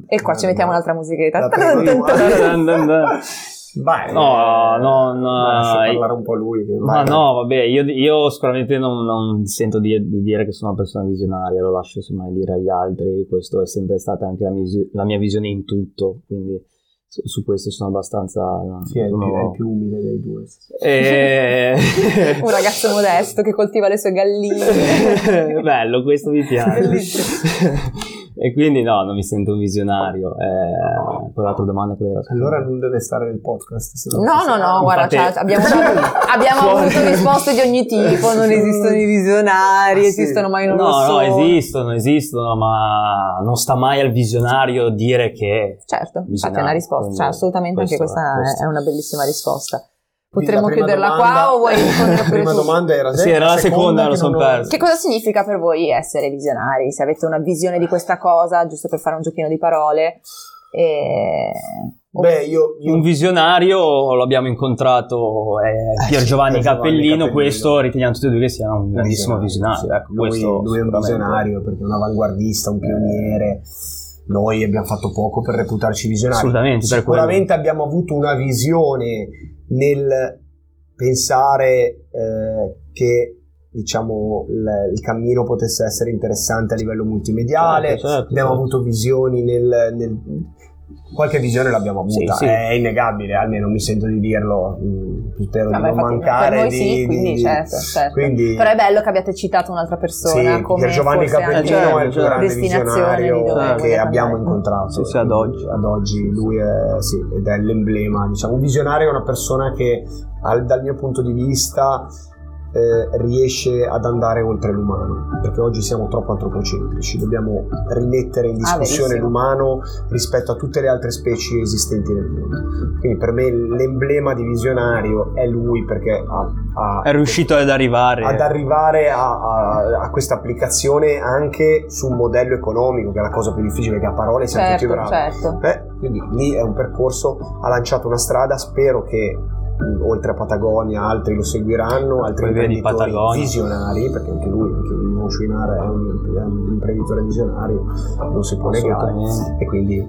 E qua ci mettiamo un'altra musichetta. Vai, no, no, no. Lascia parlare un po' lui. Ma no, vabbè, io, io sicuramente non, non sento di, di, dire che sono una persona visionaria, lo lascio semmai dire agli altri, questo è sempre stata anche la, mis- la mia visione in tutto, quindi su, su questo sono abbastanza... Sì, è, sono... Il più, è, il più, umile dei due. E... un ragazzo modesto che coltiva le sue galline. Bello, questo mi piace. E quindi no, non mi sento un visionario. Eh, quell'altra domanda qual era? Allora non deve stare nel podcast. No, no, no, no, guarda, cioè, abbiamo, abbiamo avuto risposte di ogni tipo, non esistono i visionari, sì. esistono mai non no, lo so. No, esistono, esistono, ma non sta mai al visionario dire che... Certo, infatti è una risposta, cioè assolutamente anche questa è, è una bellissima risposta. Potremmo chiuderla domanda, qua o vuoi rispondere La prima domanda era Sì, era la seconda, seconda lo sono perso. Che cosa significa per voi essere visionari? Se avete una visione di questa cosa, giusto per fare un giochino di parole. E... Beh, io, io... Un visionario l'abbiamo incontrato, è eh, Pier Giovanni, Cappellino, Cappellino, questo riteniamo tutti e due che sia un grandissimo visionario. Sì. Ecco, lui, lui, è un visionario perché è un avanguardista, un pioniere. Noi abbiamo fatto poco per reputarci visionari. Assolutamente. Sicuramente abbiamo avuto una visione nel pensare eh, che diciamo il, il, cammino potesse essere interessante a livello multimediale certo, certo, abbiamo certo. avuto visioni nel, nel, qualche visione l'abbiamo avuta sì, sì. è innegabile almeno mi sento di dirlo mm, spero no, di non mancare noi di, sì, quindi, di, certo, certo. Quindi, però è bello che abbiate citato un'altra persona sì, come Giovanni Capellino è il più grande visionario che abbiamo incontrato sì, ad oggi ad oggi lui è, sì, ed è l'emblema diciamo un visionario è una persona che al, dal mio punto di vista eh, riesce ad andare oltre l'umano, perché oggi siamo troppo antropocentrici, dobbiamo rimettere in ah, discussione ah, l'umano rispetto a tutte le altre specie esistenti nel mondo. Quindi per me l'emblema di visionario è lui perché ha, ha, è riuscito ad arrivare, ad arrivare a, a, a, questa applicazione anche su un modello economico, che è la cosa più difficile, che a parole è sempre certo, più bravo. Certo. Eh, quindi lì è un percorso, ha lanciato una strada, spero che oltre a Patagonia altri lo seguiranno, altri imprenditori visionari, perché anche lui, anche Ivo Sciuinare è un, è un imprenditore visionario, non si può negare. E quindi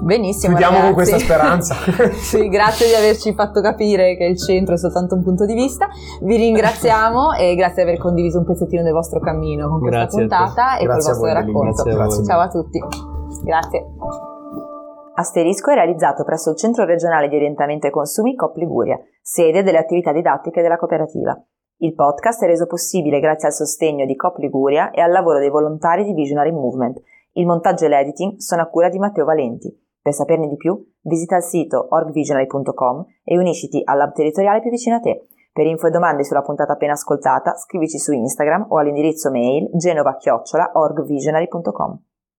Benissimo. chiudiamo con ragazzi. questa speranza. sì, grazie di averci fatto capire che il centro è soltanto un punto di vista. Vi ringraziamo e grazie di aver condiviso un pezzettino del vostro cammino con questa Grazie a te. puntata e col Grazie a vostro racconto. Grazie a. Ciao a tutti. Grazie. Asterisco è realizzato presso il Centro regionale di orientamento ai consumi COP Liguria, sede delle attività didattiche della cooperativa. Il podcast è reso possibile grazie al sostegno di COP Liguria e al lavoro dei volontari di Visionary Movement. Il montaggio e l'editing sono a cura di Matteo Valenti. Per saperne di più, visita il sito orgvisionary.com e unisciti al lab territoriale più vicino a te. Per info e domande sulla puntata appena ascoltata, scrivici su Instagram o all'indirizzo mail genova-orgvisionary.com.